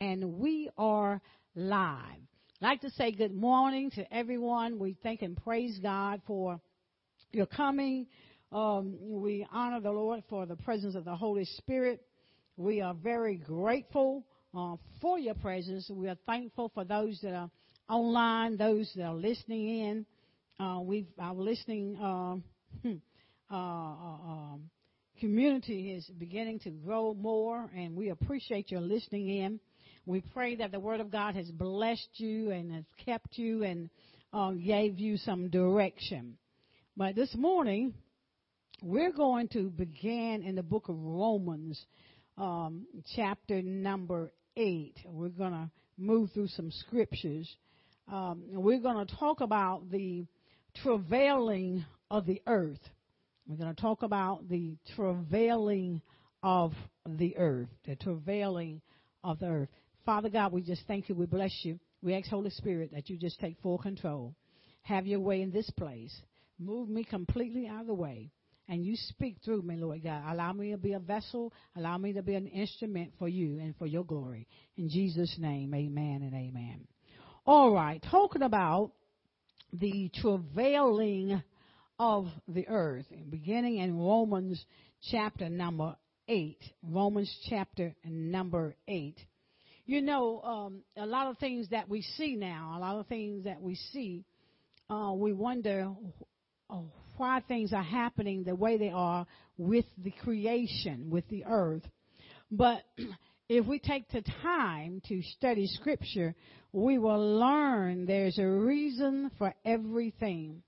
and we are live. I'd like to say good morning to everyone. We thank and praise God for your coming. Um, we honor the Lord for the presence of the Holy Spirit. We are very grateful uh, for your presence. We are thankful for those that are online, those that are listening in. Uh, we our listening uh, uh, uh um, community is beginning to grow more, and we appreciate your listening in. We pray that the Word of God has blessed you and has kept you and uh, gave you some direction. But this morning, we're going to begin in the book of Romans, um, chapter number 8. We're going to move through some scriptures. Um, we're going to talk about the travailing of the earth. We're going to talk about the travailing of the earth, the travailing of the earth. Father God, we just thank you. We bless you. We ask, Holy Spirit, that you just take full control. Have your way in this place. Move me completely out of the way. And you speak through me, Lord God. Allow me to be a vessel. Allow me to be an instrument for you and for your glory. In Jesus' name, amen and amen. All right, talking about the travailing of the earth, beginning in Romans chapter number 8. Romans chapter number 8. You know, um, a lot of things that we see now, a lot of things that we see, uh, we wonder oh, why things are happening the way they are with the creation, with the earth. But if we take the time to study Scripture, we will learn there's a reason for everything.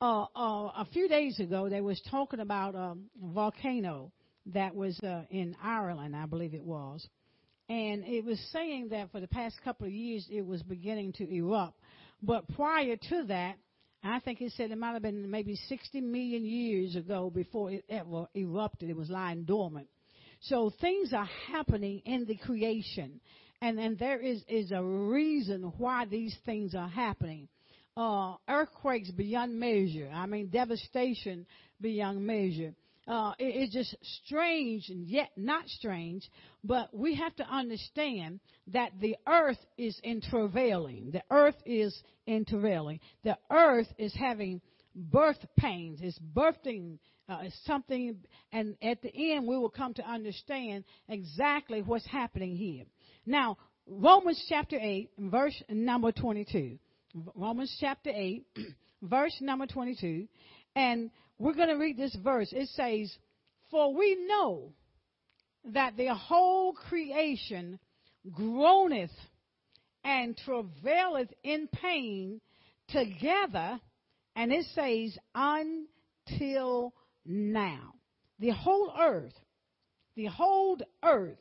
Uh, uh, a few days ago, they was talking about a volcano that was uh, in Ireland, I believe it was and it was saying that for the past couple of years it was beginning to erupt. But prior to that, I think it said it might have been maybe 60 million years ago before it ever erupted. It was lying dormant. So things are happening in the creation, and and there is is a reason why these things are happening. Uh, earthquakes beyond measure. I mean devastation beyond measure uh, it, it's just strange and yet not strange, but we have to understand that the earth is in travailing. The earth is in travailing. The earth is having birth pains. It's birthing uh, something, and at the end we will come to understand exactly what's happening here. Now, Romans chapter 8, verse number 22. Romans chapter 8, verse number 22. And we're going to read this verse. It says, For we know that the whole creation groaneth and travaileth in pain together, and it says, until now. The whole earth, the whole earth,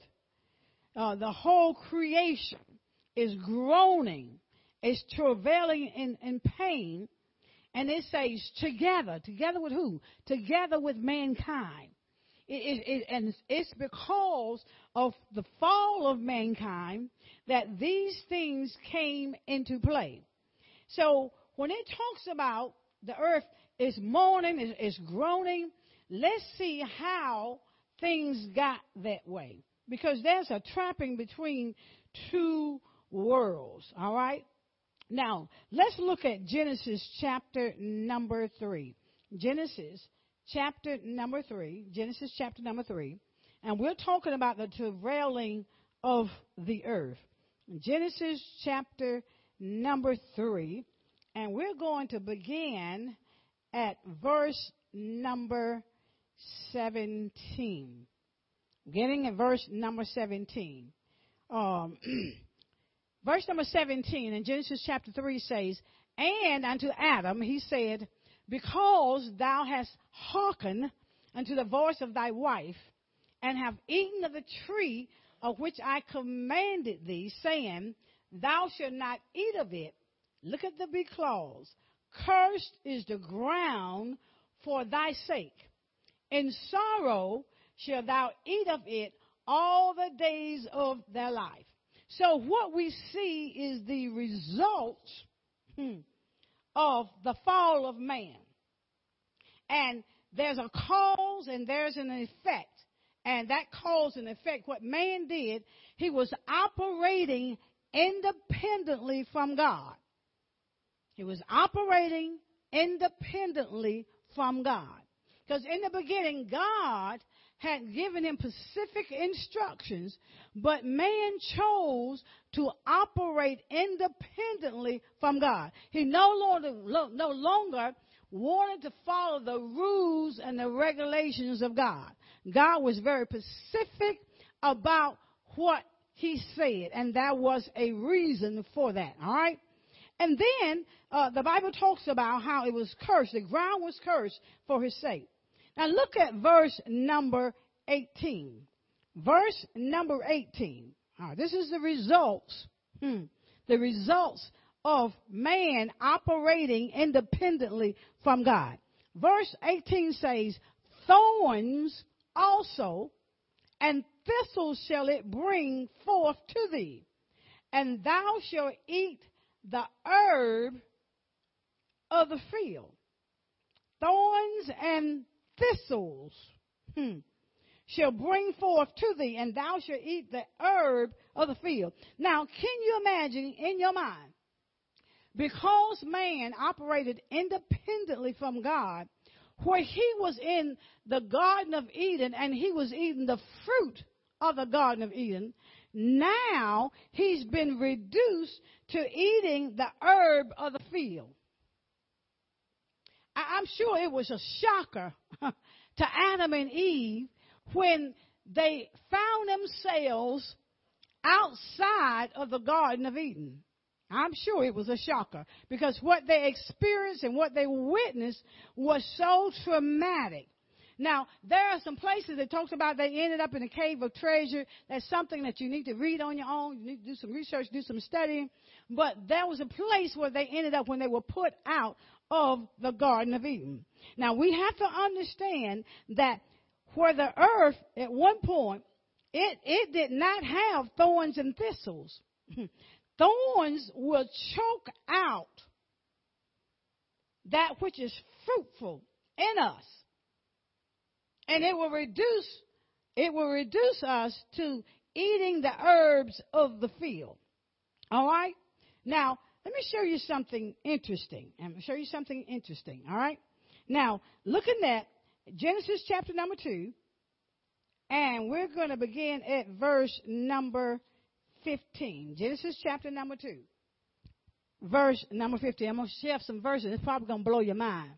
uh, the whole creation is groaning, is travailing in, in pain and it says together. Together with who? Together with mankind. It, it, it, and it's because of the fall of mankind that these things came into play. So when it talks about the earth is mourning, is, is groaning, let's see how things got that way. Because there's a trapping between two worlds, all right? Now, let's look at Genesis chapter number 3. Genesis chapter number 3. Genesis chapter number 3. And we're talking about the travailing of the earth. Genesis chapter number 3. And we're going to begin at verse number 17. Getting at verse number 17. Um, Verse number 17 in Genesis chapter 3 says, And unto Adam he said, Because thou hast hearkened unto the voice of thy wife, and have eaten of the tree of which I commanded thee, saying, Thou shalt not eat of it. Look at the big clause. Cursed is the ground for thy sake. In sorrow shalt thou eat of it all the days of thy life. So what we see is the result hmm, of the fall of man. And there's a cause and there's an effect. and that cause and effect. What man did, he was operating independently from God. He was operating independently from God. Because in the beginning, God had given him specific instructions, but man chose to operate independently from God. He no longer, no longer wanted to follow the rules and the regulations of God. God was very specific about what he said, and that was a reason for that. All right? And then uh, the Bible talks about how it was cursed. The ground was cursed for his sake. Now look at verse number 18. Verse number 18. All right, this is the results. Hmm, the results of man operating independently from God. Verse 18 says, Thorns also and thistles shall it bring forth to thee, and thou shalt eat the herb of the field. Thorns and thistles hmm, shall bring forth to thee, and thou shalt eat the herb of the field. Now, can you imagine in your mind? Because man operated independently from God, where he was in the Garden of Eden and he was eating the fruit of the Garden of Eden, now he's been reduced to eating the herb of the field. I'm sure it was a shocker to Adam and Eve when they found themselves outside of the Garden of Eden. I'm sure it was a shocker because what they experienced and what they witnessed was so traumatic. Now, there are some places that talks about they ended up in a cave of treasure. That's something that you need to read on your own. You need to do some research, do some studying. But there was a place where they ended up when they were put out of the Garden of Eden. Now, we have to understand that where the earth, at one point, it, it did not have thorns and thistles. thorns will choke out that which is fruitful in us and it will reduce it will reduce us to eating the herbs of the field. All right? Now, let me show you something interesting. I'm going to show you something interesting. All right? Now, looking at Genesis chapter number 2, and we're going to begin at verse number 15. Genesis chapter number 2. Verse number 15. I'm going to share some verses. It's probably going to blow your mind.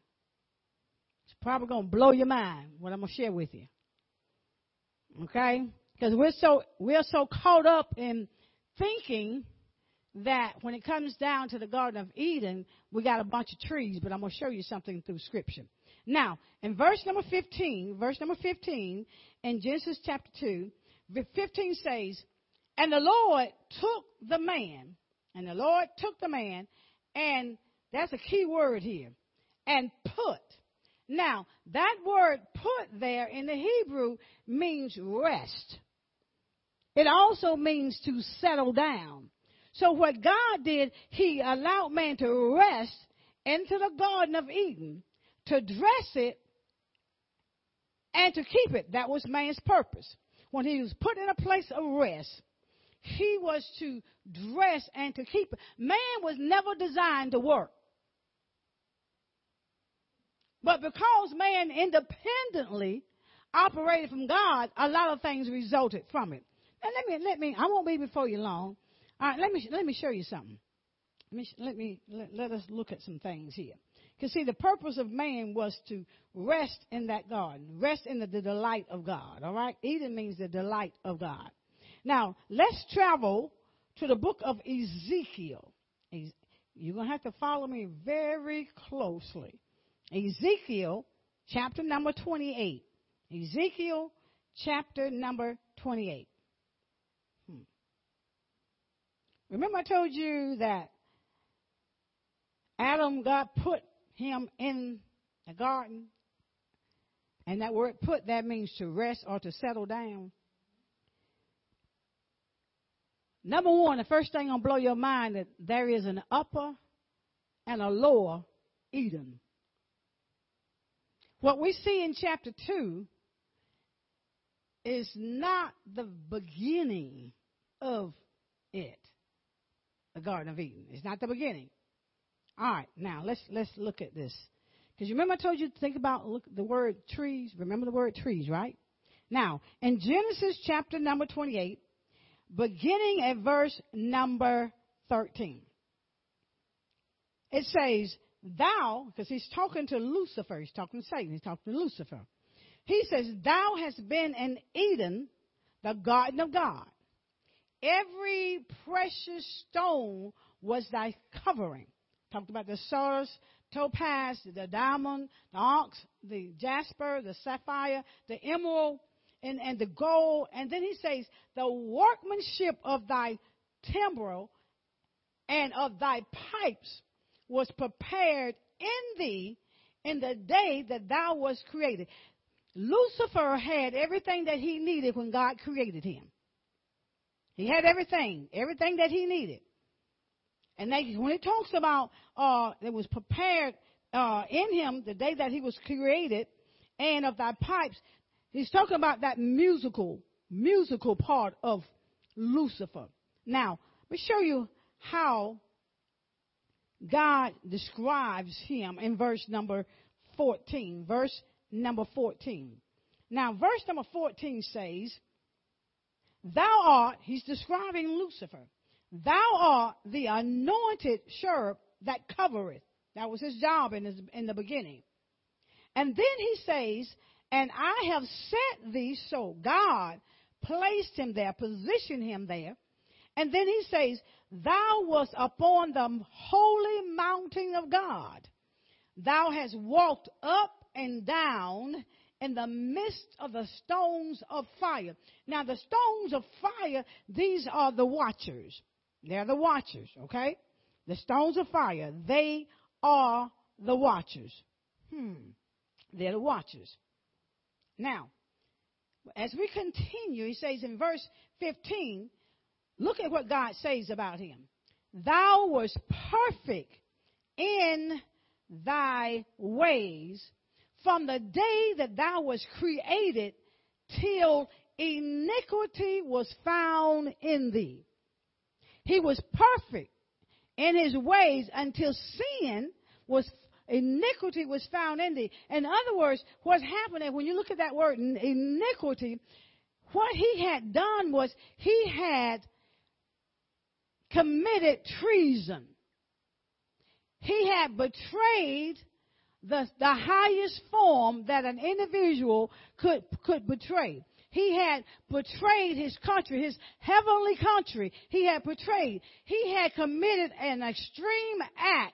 It's probably going to blow your mind what I'm going to share with you. Okay? Because we're so, we're so caught up in thinking that when it comes down to the Garden of Eden, we got a bunch of trees, but I'm going to show you something through Scripture. Now, in verse number 15, verse number 15, in Genesis chapter 2, 15 says, And the Lord took the man, and the Lord took the man, and that's a key word here, and put now, that word put there in the Hebrew means rest. It also means to settle down. So what God did, He allowed man to rest into the Garden of Eden, to dress it and to keep it. That was man's purpose. When he was put in a place of rest, he was to dress and to keep it. Man was never designed to work. But because man independently operated from God, a lot of things resulted from it. And let me, let me, I won't be before you long. All right, let me, let me show you something. Let me, let me, let, let us look at some things here. Because see, the purpose of man was to rest in that garden, rest in the, the delight of God. All right, Eden means the delight of God. Now let's travel to the book of Ezekiel. You're gonna have to follow me very closely. Ezekiel chapter number 28. Ezekiel chapter number 28. Hmm. Remember, I told you that Adam, God put him in the garden. And that word put, that means to rest or to settle down. Number one, the first thing gonna blow your mind that there is an upper and a lower Eden. What we see in chapter 2 is not the beginning of it. The Garden of Eden. It's not the beginning. All right, now let's let's look at this. Because you remember I told you to think about look, the word trees. Remember the word trees, right? Now, in Genesis chapter number 28, beginning at verse number 13, it says, Thou, because he's talking to Lucifer, he's talking to Satan, he's talking to Lucifer. He says, Thou hast been in Eden, the garden of God. Every precious stone was thy covering. Talked about the sardius, topaz, the diamond, the onyx, the jasper, the sapphire, the emerald, and, and the gold. And then he says, the workmanship of thy timbrel and of thy pipes was prepared in thee in the day that thou was created. Lucifer had everything that he needed when God created him. He had everything, everything that he needed. And they, when it talks about uh, it was prepared uh, in him the day that he was created, and of thy pipes, he's talking about that musical, musical part of Lucifer. Now, let me show you how God describes him in verse number 14. Verse number 14. Now, verse number 14 says, Thou art, he's describing Lucifer, thou art the anointed cherub that covereth. That was his job in, his, in the beginning. And then he says, And I have set thee so. God placed him there, positioned him there. And then he says, Thou wast upon the holy mountain of God. Thou hast walked up and down in the midst of the stones of fire. Now, the stones of fire, these are the watchers. They're the watchers, okay? The stones of fire, they are the watchers. Hmm. They're the watchers. Now, as we continue, he says in verse 15, look at what God says about him. Thou wast perfect in thy ways from the day that thou was created till iniquity was found in thee. He was perfect in his ways until sin was iniquity was found in thee. In other words, what's happening when you look at that word iniquity, what he had done was he had committed treason. He had betrayed the, the highest form that an individual could, could betray. He had betrayed his country, his heavenly country. He had betrayed. He had committed an extreme act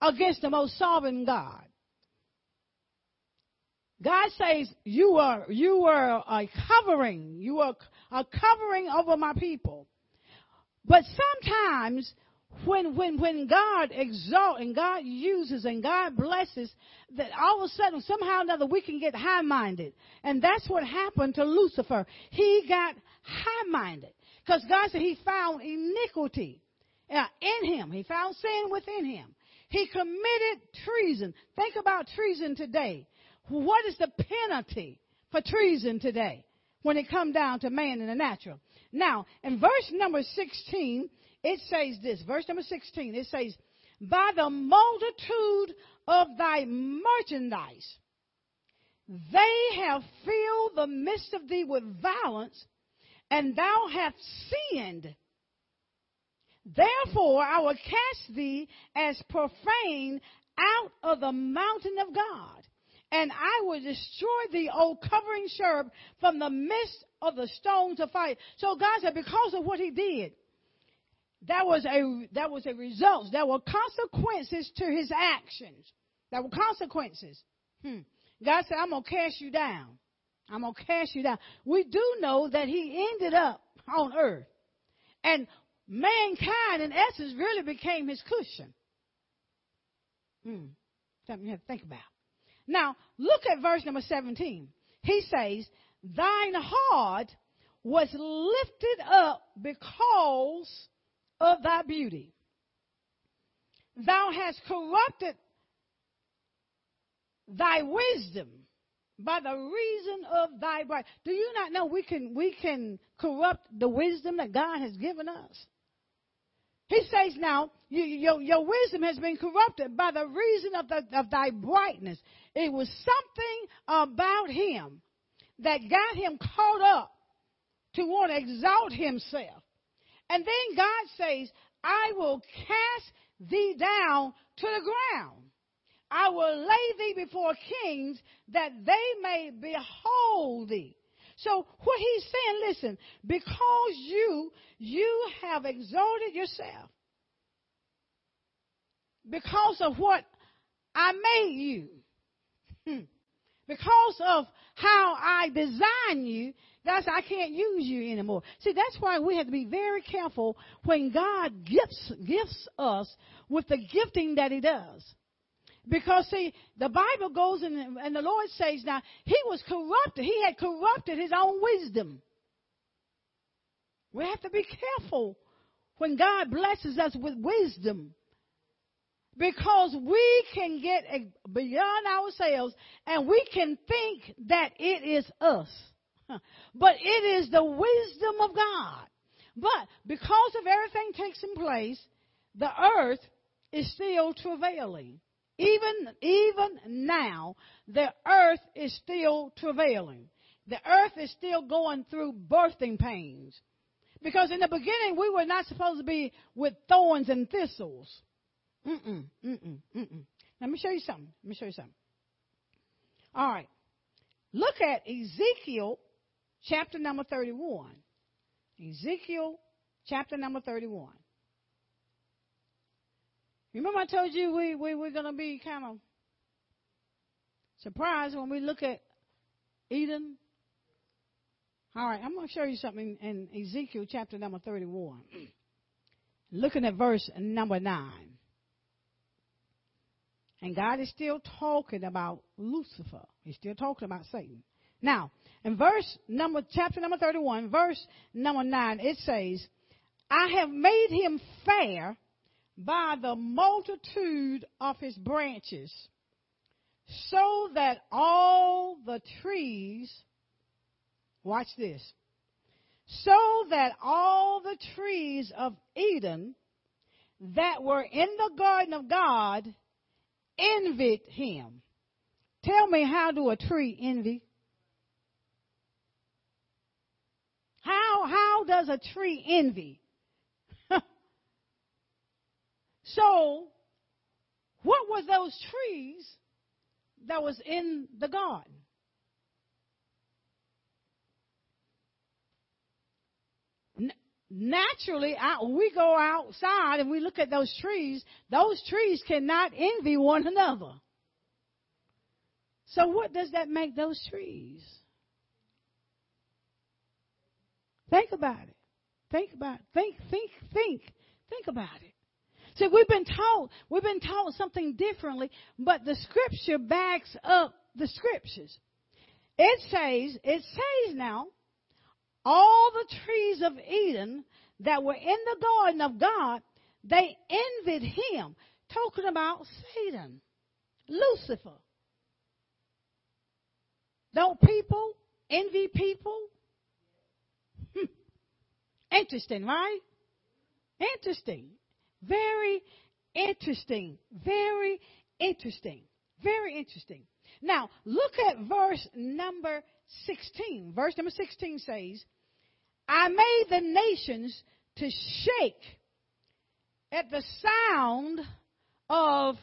against the most sovereign God. God says, you are, you are a covering. You are a covering over my people. But sometimes when when when God exalts and God uses and God blesses, that all of a sudden somehow or another we can get high minded, and that's what happened to Lucifer. He got high minded because God said he found iniquity uh, in him. He found sin within him. He committed treason. Think about treason today. What is the penalty for treason today when it come down to man in the natural? Now, in verse number 16, it says this, verse number 16, it says, By the multitude of thy merchandise, they have filled the midst of thee with violence, and thou hast sinned. Therefore, I will cast thee as profane out of the mountain of God, and I will destroy thee, O covering cherub, from the midst of the stones of fire. So God said, because of what he did, that was a that was a result. There were consequences to his actions. There were consequences. Hmm. God said, "I'm gonna cast you down. I'm gonna cast you down." We do know that he ended up on earth, and mankind, in essence, really became his cushion. Hmm. Something you have to think about. Now, look at verse number 17. He says, Thine heart was lifted up because of thy beauty. Thou hast corrupted thy wisdom by the reason of thy bright. Do you not know we can we can corrupt the wisdom that God has given us? He says now, you, your, your wisdom has been corrupted by the reason of, the, of thy brightness. It was something about him that got him caught up to want to exalt himself. And then God says, I will cast thee down to the ground. I will lay thee before kings that they may behold thee. So what he's saying, listen, because you, you have exalted yourself, because of what I made you, because of how I designed you, that's I can't use you anymore. See, that's why we have to be very careful when God gifts gifts us with the gifting that He does. Because see, the Bible goes and, and the Lord says now, he was corrupted. He had corrupted his own wisdom. We have to be careful when God blesses us with wisdom. Because we can get beyond ourselves and we can think that it is us. But it is the wisdom of God. But because of everything taking place, the earth is still travailing. Even, even now, the earth is still travailing. The earth is still going through birthing pains. Because in the beginning, we were not supposed to be with thorns and thistles. Mm-mm, mm-mm, mm-mm. Let me show you something. Let me show you something. All right. Look at Ezekiel chapter number 31. Ezekiel chapter number 31. Remember I told you we, we, we're going to be kind of surprised when we look at Eden? All right, I'm going to show you something in Ezekiel chapter number 31. Looking at verse number 9. And God is still talking about Lucifer. He's still talking about Satan. Now, in verse number, chapter number 31, verse number 9, it says, I have made him fair by the multitude of his branches, so that all the trees, watch this, so that all the trees of Eden that were in the garden of God envied him. Tell me, how do a tree envy? How, does a tree envy? So, what were those trees that was in the garden? naturally, we go outside and we look at those trees, those trees cannot envy one another. So, what does that make those trees? Think about it. Think about it. Think, think, think, think about it. See, we've been taught, we've been taught something differently, but the scripture backs up the scriptures. It says, it says now, all the trees of Eden that were in the garden of God, they envied him. Talking about Satan, Lucifer. Don't people envy people? Interesting, right? Interesting. Very interesting. Very interesting. Very interesting. Now, look at verse number 16. Verse number 16 says, I made the nations to shake at the sound of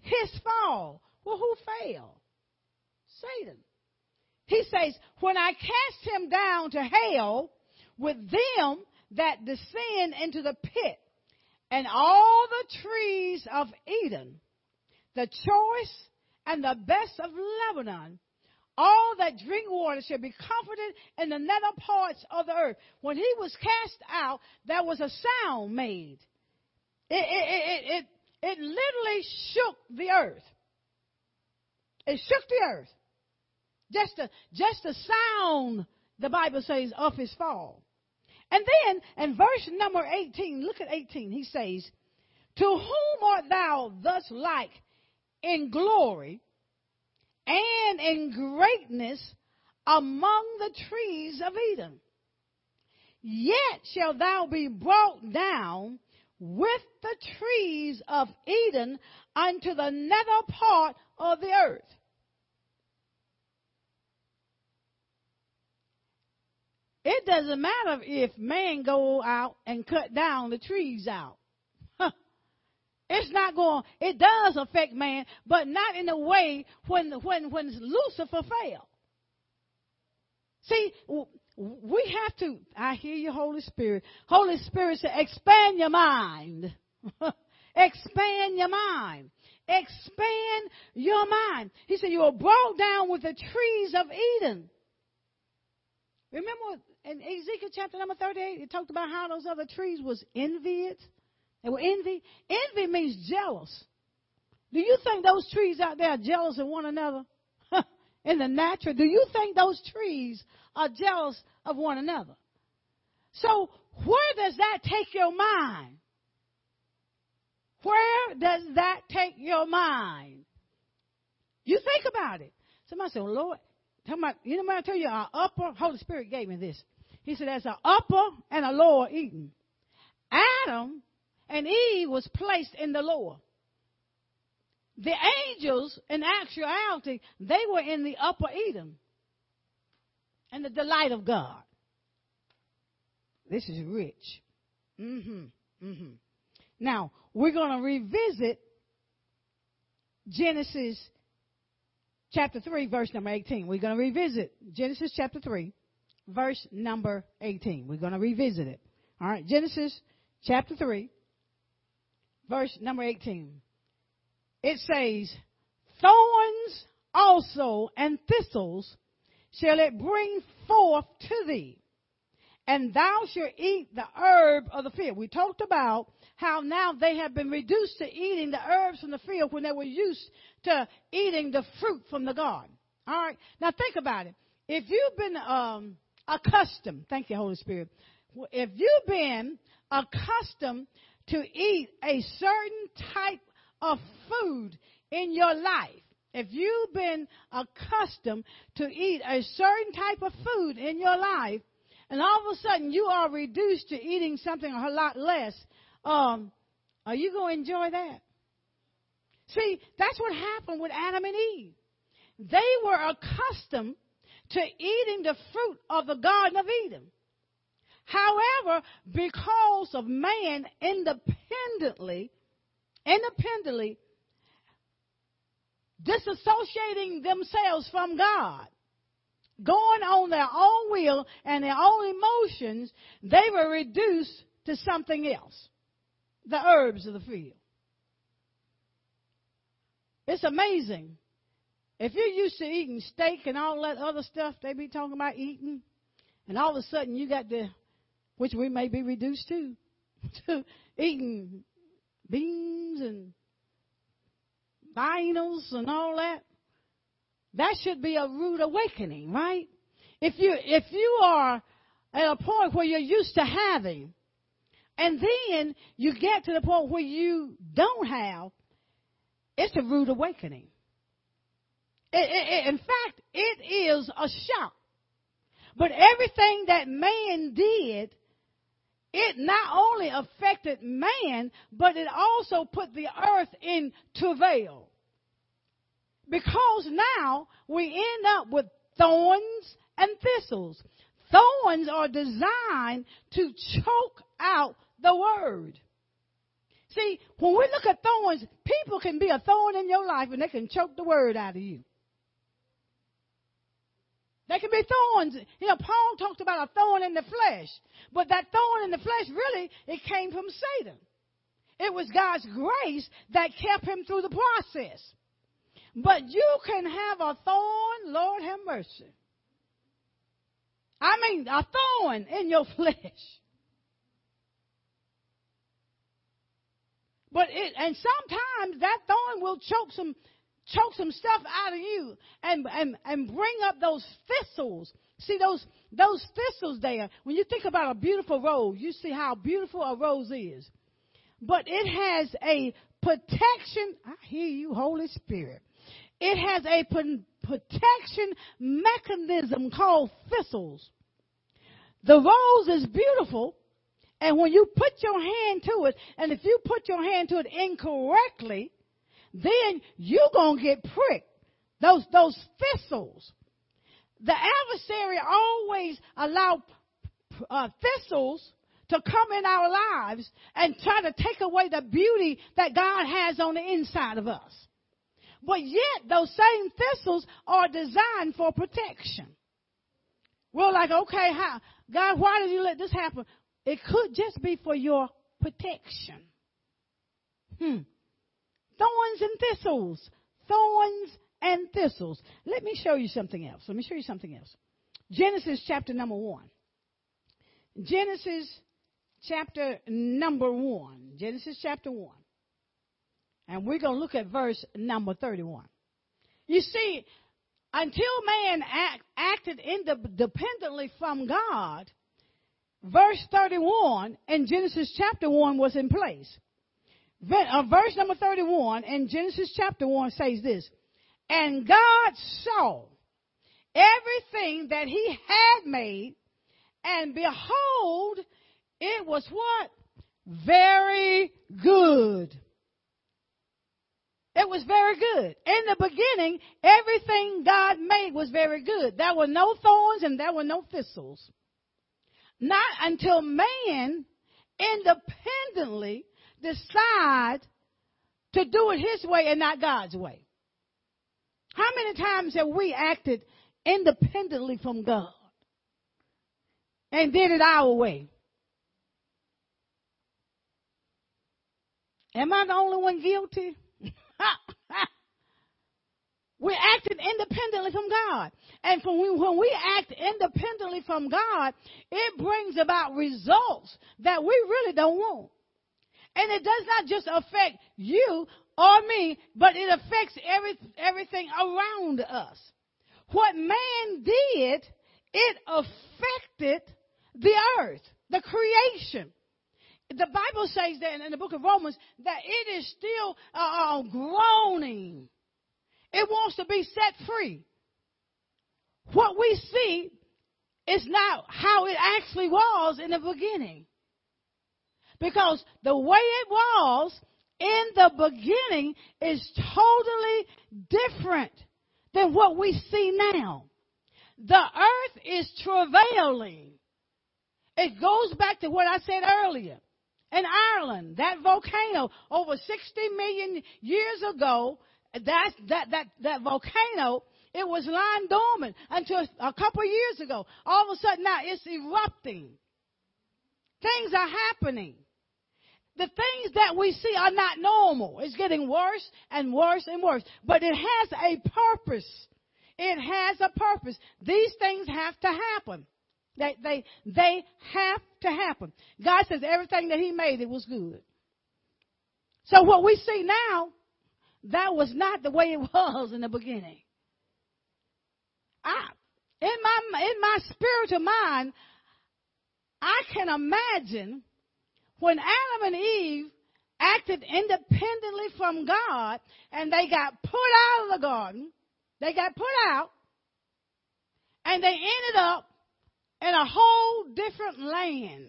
his fall. Well, who fell? Satan. He says, When I cast him down to hell with them that descend into the pit, and all the trees of Eden, the choice and the best of Lebanon, all that drink water shall be comforted in the nether parts of the earth. When he was cast out, there was a sound made. It, it, it, it, it literally shook the earth. It shook the earth. Just the, just the sound, the Bible says, of his fall. And then in verse number 18, look at 18, he says, To whom art thou thus like in glory and in greatness among the trees of Eden. Yet shall thou be brought down with the trees of Eden unto the nether part of the earth. It doesn't matter if man go out and cut down the trees out. It's not going, it does affect man, but not in a way when, when, when Lucifer fell. See, we have to, I hear you, Holy Spirit. Holy Spirit said, expand your mind. expand your mind. Expand your mind. He said, you were brought down with the trees of Eden. Remember in Ezekiel chapter number 38, it talked about how those other trees was envied. They were envy. Envy means jealous. Do you think those trees out there are jealous of one another? in the natural, do you think those trees are jealous of one another? So, where does that take your mind? Where does that take your mind? You think about it. Somebody said, well, Lord, tell me, you know I tell you? Our upper, Holy Spirit gave me this. He said, there's an upper and a lower Eden. Adam and Eve was placed in the lower. The angels, in actuality, they were in the upper Eden and the delight of God. This is rich. Mm-hmm. Mm-hmm. Now, we're going to revisit Genesis chapter 3, verse number 18. We're going to revisit Genesis chapter 3, verse number 18. We're going to revisit it. All right, Genesis chapter 3, verse number 18. It says, Thorns also and thistles shall it bring forth to thee, and thou shalt eat the herb of the field. We talked about how now they have been reduced to eating the herbs from the field when they were used to eating the fruit from the garden. All right. Now think about it. If you've been um, accustomed, thank you, Holy Spirit. If you've been accustomed to eat a certain type of food in your life, if you've been accustomed to eat a certain type of food in your life, and all of a sudden you are reduced to eating something a lot less, um, are you going to enjoy that? See, that's what happened with Adam and Eve. They were accustomed to eating the fruit of the Garden of Eden. However, because of man independently, independently disassociating themselves from God, going on their own will and their own emotions, they were reduced to something else. The herbs of the field. It's amazing. If you're used to eating steak and all that other stuff they be talking about eating, and all of a sudden you got the which we may be reduced to, to eating beans and vinyls and all that. That should be a rude awakening, right? If you if you are at a point where you're used to having, and then you get to the point where you don't have, it's a rude awakening. In fact, it is a shock. But everything that man did it not only affected man, but it also put the earth in travail. Because now we end up with thorns and thistles. Thorns are designed to choke out the word. See, when we look at thorns, people can be a thorn in your life and they can choke the word out of you. There can be thorns. You know, Paul talked about a thorn in the flesh. But that thorn in the flesh, really, it came from Satan. It was God's grace that kept him through the process. But you can have a thorn, Lord have mercy. I mean, a thorn in your flesh. But it, and sometimes that thorn will choke some choke some stuff out of you and, and, and bring up those thistles. See those, those thistles there. When you think about a beautiful rose, you see how beautiful a rose is. But it has a protection. I hear you, Holy Spirit. it has a protection mechanism called thistles. The rose is beautiful, and when you put your hand to it, and if you put your hand to it incorrectly, then you're gonna get pricked. Those those thistles. The adversary always allow uh, thistles to come in our lives and try to take away the beauty that God has on the inside of us. But yet, those same thistles are designed for protection. We're like, okay, how, God, why did you let this happen? It could just be for your protection. Hmm. Thorns and thistles. Thorns and thistles. Let me show you something else. Let me show you something else. Genesis chapter number one. Genesis chapter number one. Genesis chapter one. And we're going to look at verse number 31. You see, until man act, acted independently from God, verse 31 in Genesis chapter 1 was in place. Uh, verse number 31 in Genesis chapter 1 says this, And God saw everything that he had made, and behold, it was what? Very good. It was very good. In the beginning, everything God made was very good. There were no thorns and there were no thistles. Not until man independently decide to do it his way and not God's way. How many times have we acted independently from God and did it our way? Am I the only one guilty? We're acting independently from God. And when we, when we act independently from God, it brings about results that we really don't want. And it does not just affect you or me, but it affects every, everything around us. What man did, it affected the earth, the creation the Bible says that in the book of Romans that it is still uh, uh, groaning. It wants to be set free. What we see is not how it actually was in the beginning. Because the way it was in the beginning is totally different than what we see now. The earth is travailing. It goes back to what I said earlier in Ireland, that volcano over 60 million years ago, that, that, that, that volcano, it was lying dormant until a couple of years ago. All of a sudden now it's erupting. Things are happening. The things that we see are not normal. It's getting worse and worse and worse. But it has a purpose. It has a purpose. These things have to happen. They, they, they have to happen. God says everything that He made, it was good. So what we see now, that was not the way it was in the beginning. I, in my, in my spiritual mind, I can imagine when Adam and Eve acted independently from God and they got put out of the garden, they got put out, and they ended up in a whole different land.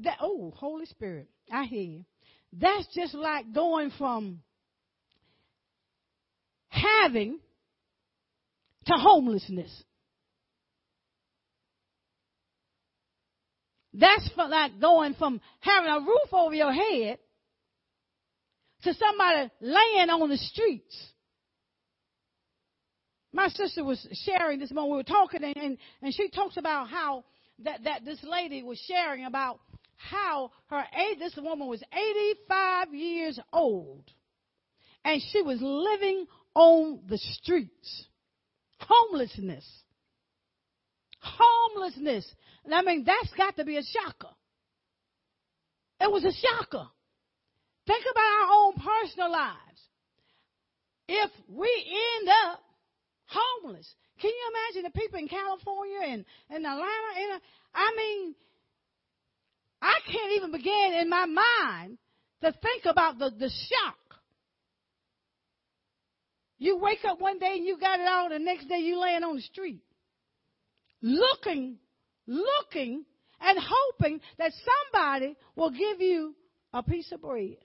That oh, Holy Spirit, I hear you. That's just like going from having to homelessness. That's like going from having a roof over your head to somebody laying on the streets. My sister was sharing this morning. We were talking, and, and, and she talks about how that, that this lady was sharing about how her age, this woman was 85 years old, and she was living on the streets, homelessness, homelessness. And I mean, that's got to be a shocker. It was a shocker. Think about our own personal lives. If we end up homeless. Can you imagine the people in California and, and Atlanta? And, uh, I mean, I can't even begin in my mind to think about the, the shock. You wake up one day and you got it all, the next day you laying on the street. Looking, looking, and hoping that somebody will give you a piece of bread.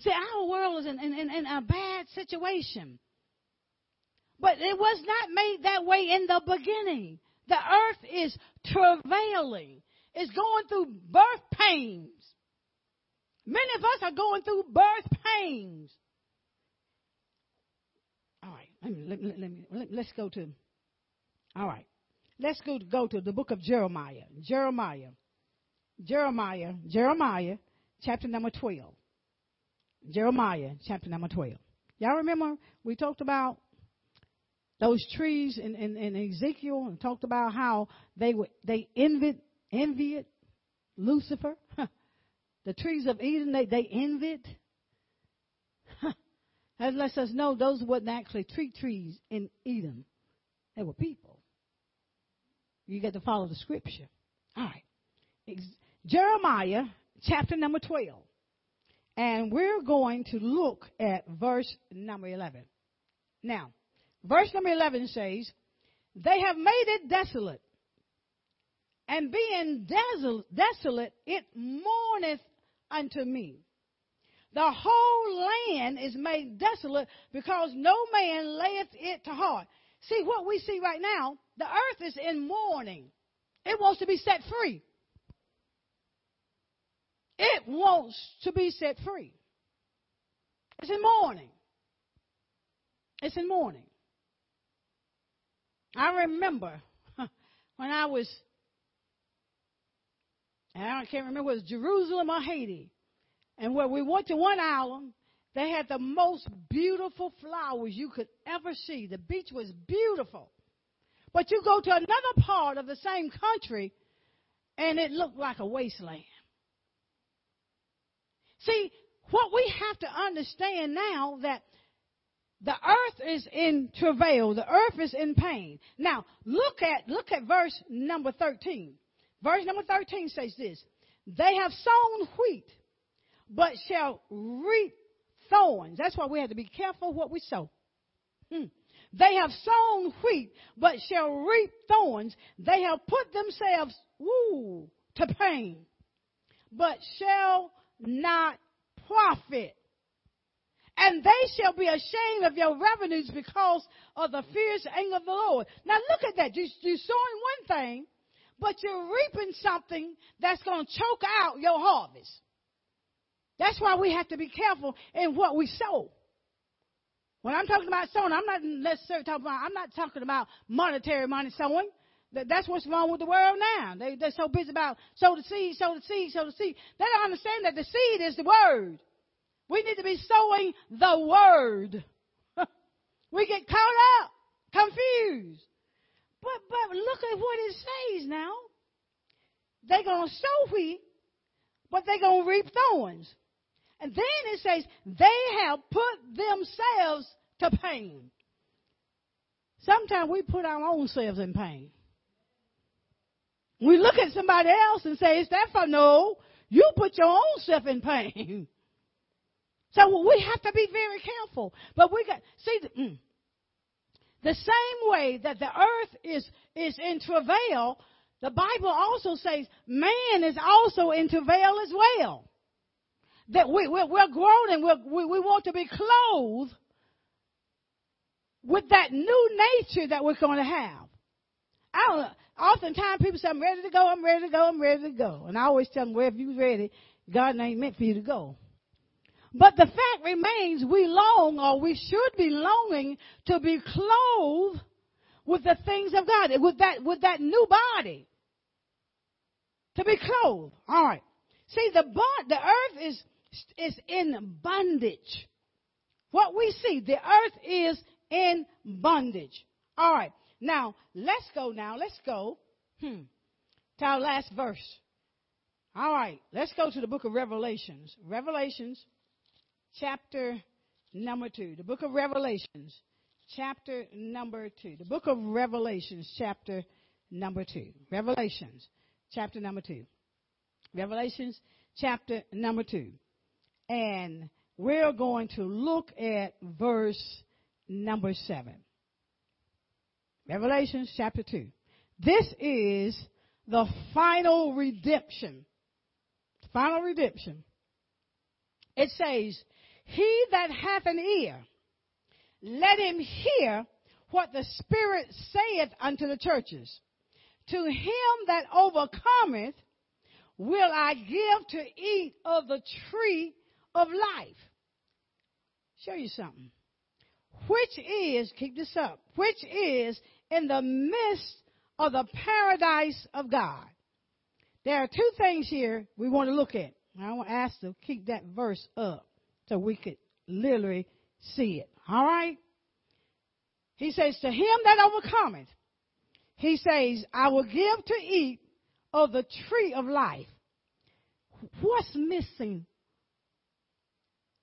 See, our world is in, in, in, a bad situation. But it was not made that way in the beginning. The earth is travailing. It's going through birth pains. Many of us are going through birth pains. Let me, let, let, let me let, let's go to. All right, let's go go to the book of Jeremiah. Jeremiah, Jeremiah, Jeremiah, chapter number twelve. Jeremiah, chapter number twelve. Y'all remember we talked about those trees in, in, in Ezekiel and talked about how they were they envied envied Lucifer. The trees of Eden, they, they envied. That lets us know those wasn't actually tree trees in Eden. They were people. You got to follow the scripture. All right. Jeremiah chapter number 12. And we're going to look at verse number 11. Now, verse number 11 says, They have made it desolate. And being desolate, it mourneth unto me. The whole land is made desolate because no man layeth it to heart. See, what we see right now, the earth is in mourning. It wants to be set free. It wants to be set free. It's in mourning. It's in mourning. I remember when I was I can't remember it was Jerusalem or Haiti. And where we went to one island, they had the most beautiful flowers you could ever see. The beach was beautiful. But you go to another part of the same country and it looked like a wasteland. See, what we have to understand now that the earth is in travail, the earth is in pain. Now, look at look at verse number 13. Verse number 13 says this They have sown wheat, but shall reap thorns. That's why we have to be careful what we sow. Hmm. They have sown wheat, but shall reap thorns. They have put themselves, woo, to pain, but shall not profit. And they shall be ashamed of your revenues because of the fierce anger of the Lord. Now look at that. You, you're sowing one thing, but you're reaping something that's going to choke out your harvest. That's why we have to be careful in what we sow. When I'm talking about sowing, I'm not necessarily talking about, I'm not talking about monetary money sowing. That's what's wrong with the world now. They, they're so busy about sow the seed, sow the seed, sow the seed. They don't understand that the seed is the word. We need to be sowing the word. we get caught up, confused. But but look at what it says now. They're gonna sow wheat, but they're gonna reap thorns. And then it says they have put themselves to pain. Sometimes we put our own selves in pain. We look at somebody else and say, "Is that for no?" You put your own self in pain. So we have to be very careful. But we got see the, mm, the same way that the earth is, is in travail, the Bible also says man is also in travail as well. That we, we're, we're grown and we're, we, we want to be clothed with that new nature that we're going to have. I don't, oftentimes people say, I'm ready to go, I'm ready to go, I'm ready to go. And I always tell them, well, if you're ready, God ain't meant for you to go. But the fact remains we long or we should be longing to be clothed with the things of God, with that, with that new body. To be clothed. Alright. See, the, the earth is, is in bondage. What we see, the earth is in bondage. Alright. Now, let's go now. Let's go. Hmm. To our last verse. All right, let's go to the book of Revelations. Revelations chapter number 2. The book of Revelations, chapter number 2. The book of Revelations, chapter number 2. Revelations, chapter number 2. Revelations, chapter number 2. And we're going to look at verse number 7. Revelation chapter 2. This is the final redemption. Final redemption. It says, He that hath an ear, let him hear what the Spirit saith unto the churches. To him that overcometh will I give to eat of the tree of life. Show you something. Which is, keep this up, which is in the midst of the paradise of God. There are two things here we want to look at. I want to ask to keep that verse up so we could literally see it. All right? He says, To him that overcometh, he says, I will give to eat of the tree of life. What's missing?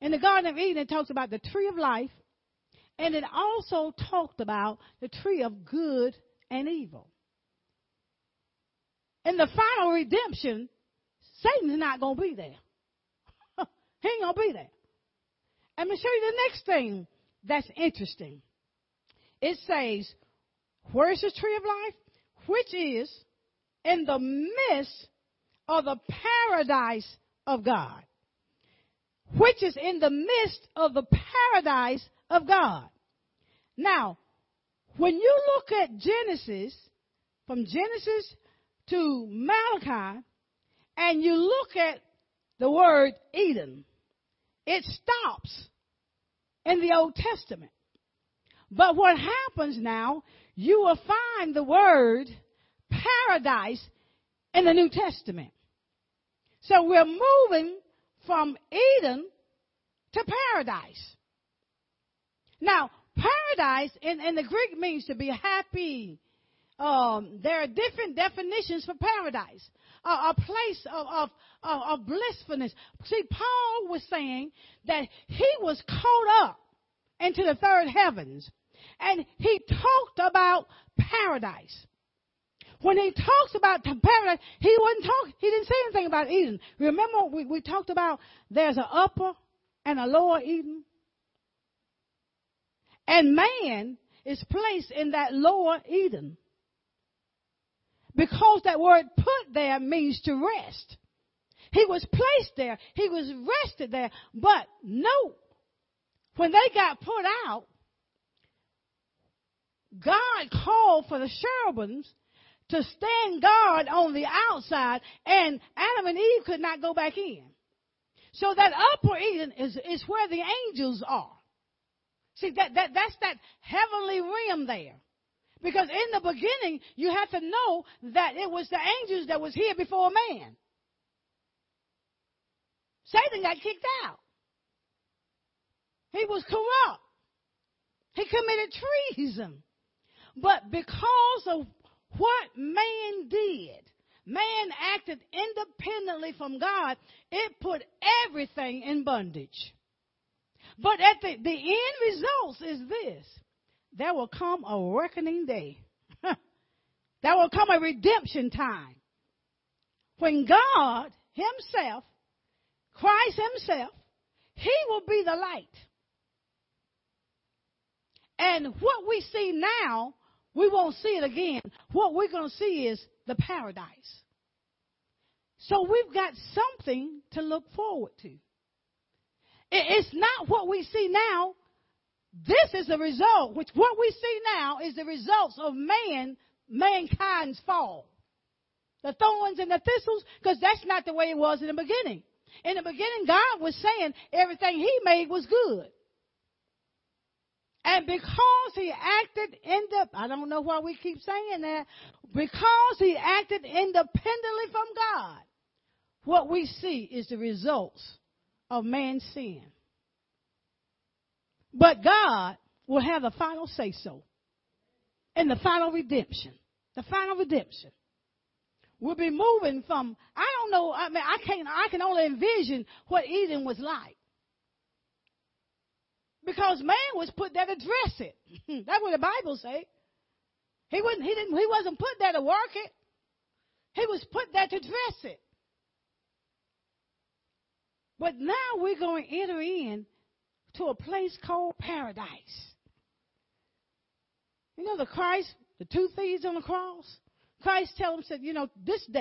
In the Garden of Eden, it talks about the tree of life, and it also talked about the tree of good and evil. In the final redemption, Satan's not going to be there. he ain't going to be there. Let me show you the next thing that's interesting. It says, Where is the tree of life? Which is in the midst of the paradise of God. Which is in the midst of the paradise of God. Now, when you look at Genesis, from Genesis to Malachi, and you look at the word Eden, it stops in the Old Testament. But what happens now, you will find the word paradise in the New Testament. So we're moving from Eden to paradise. Now, paradise in, in the Greek means to be happy. Um, there are different definitions for paradise. A place of, of, of, of blissfulness. See, Paul was saying that he was caught up into the third heavens. And he talked about paradise. When he talks about paradise, he wasn't talk, he didn't say anything about Eden. Remember we, we talked about there's an upper and a lower Eden? And man is placed in that lower Eden. Because that word put there means to rest. He was placed there. He was rested there. But no, when they got put out, God called for the cherubims to stand guard on the outside, and Adam and Eve could not go back in. So that upper Eden is, is where the angels are. See, that, that, that's that heavenly realm there. Because in the beginning, you have to know that it was the angels that was here before man. Satan got kicked out. He was corrupt. He committed treason. But because of what man did, man acted independently from God, it put everything in bondage. But at the, the end results is this. There will come a reckoning day. there will come a redemption time. When God himself, Christ himself, he will be the light. And what we see now we won't see it again. What we're going to see is the paradise. So we've got something to look forward to. It's not what we see now. This is the result, which what we see now is the results of man, mankind's fall. The thorns and the thistles, because that's not the way it was in the beginning. In the beginning, God was saying everything He made was good. And because he acted in the, I don't know why we keep saying that, because he acted independently from God, what we see is the results of man's sin. But God will have the final say so in the final redemption. The final redemption. We'll be moving from, I don't know, I mean, I can't, I can only envision what Eden was like. Because man was put there to dress it. That's what the Bible say. He wasn't, he didn't, he wasn't put there to work it. He was put there to dress it. But now we're going to enter in to a place called paradise. You know the Christ, the two thieves on the cross? Christ tell them, said, you know, this day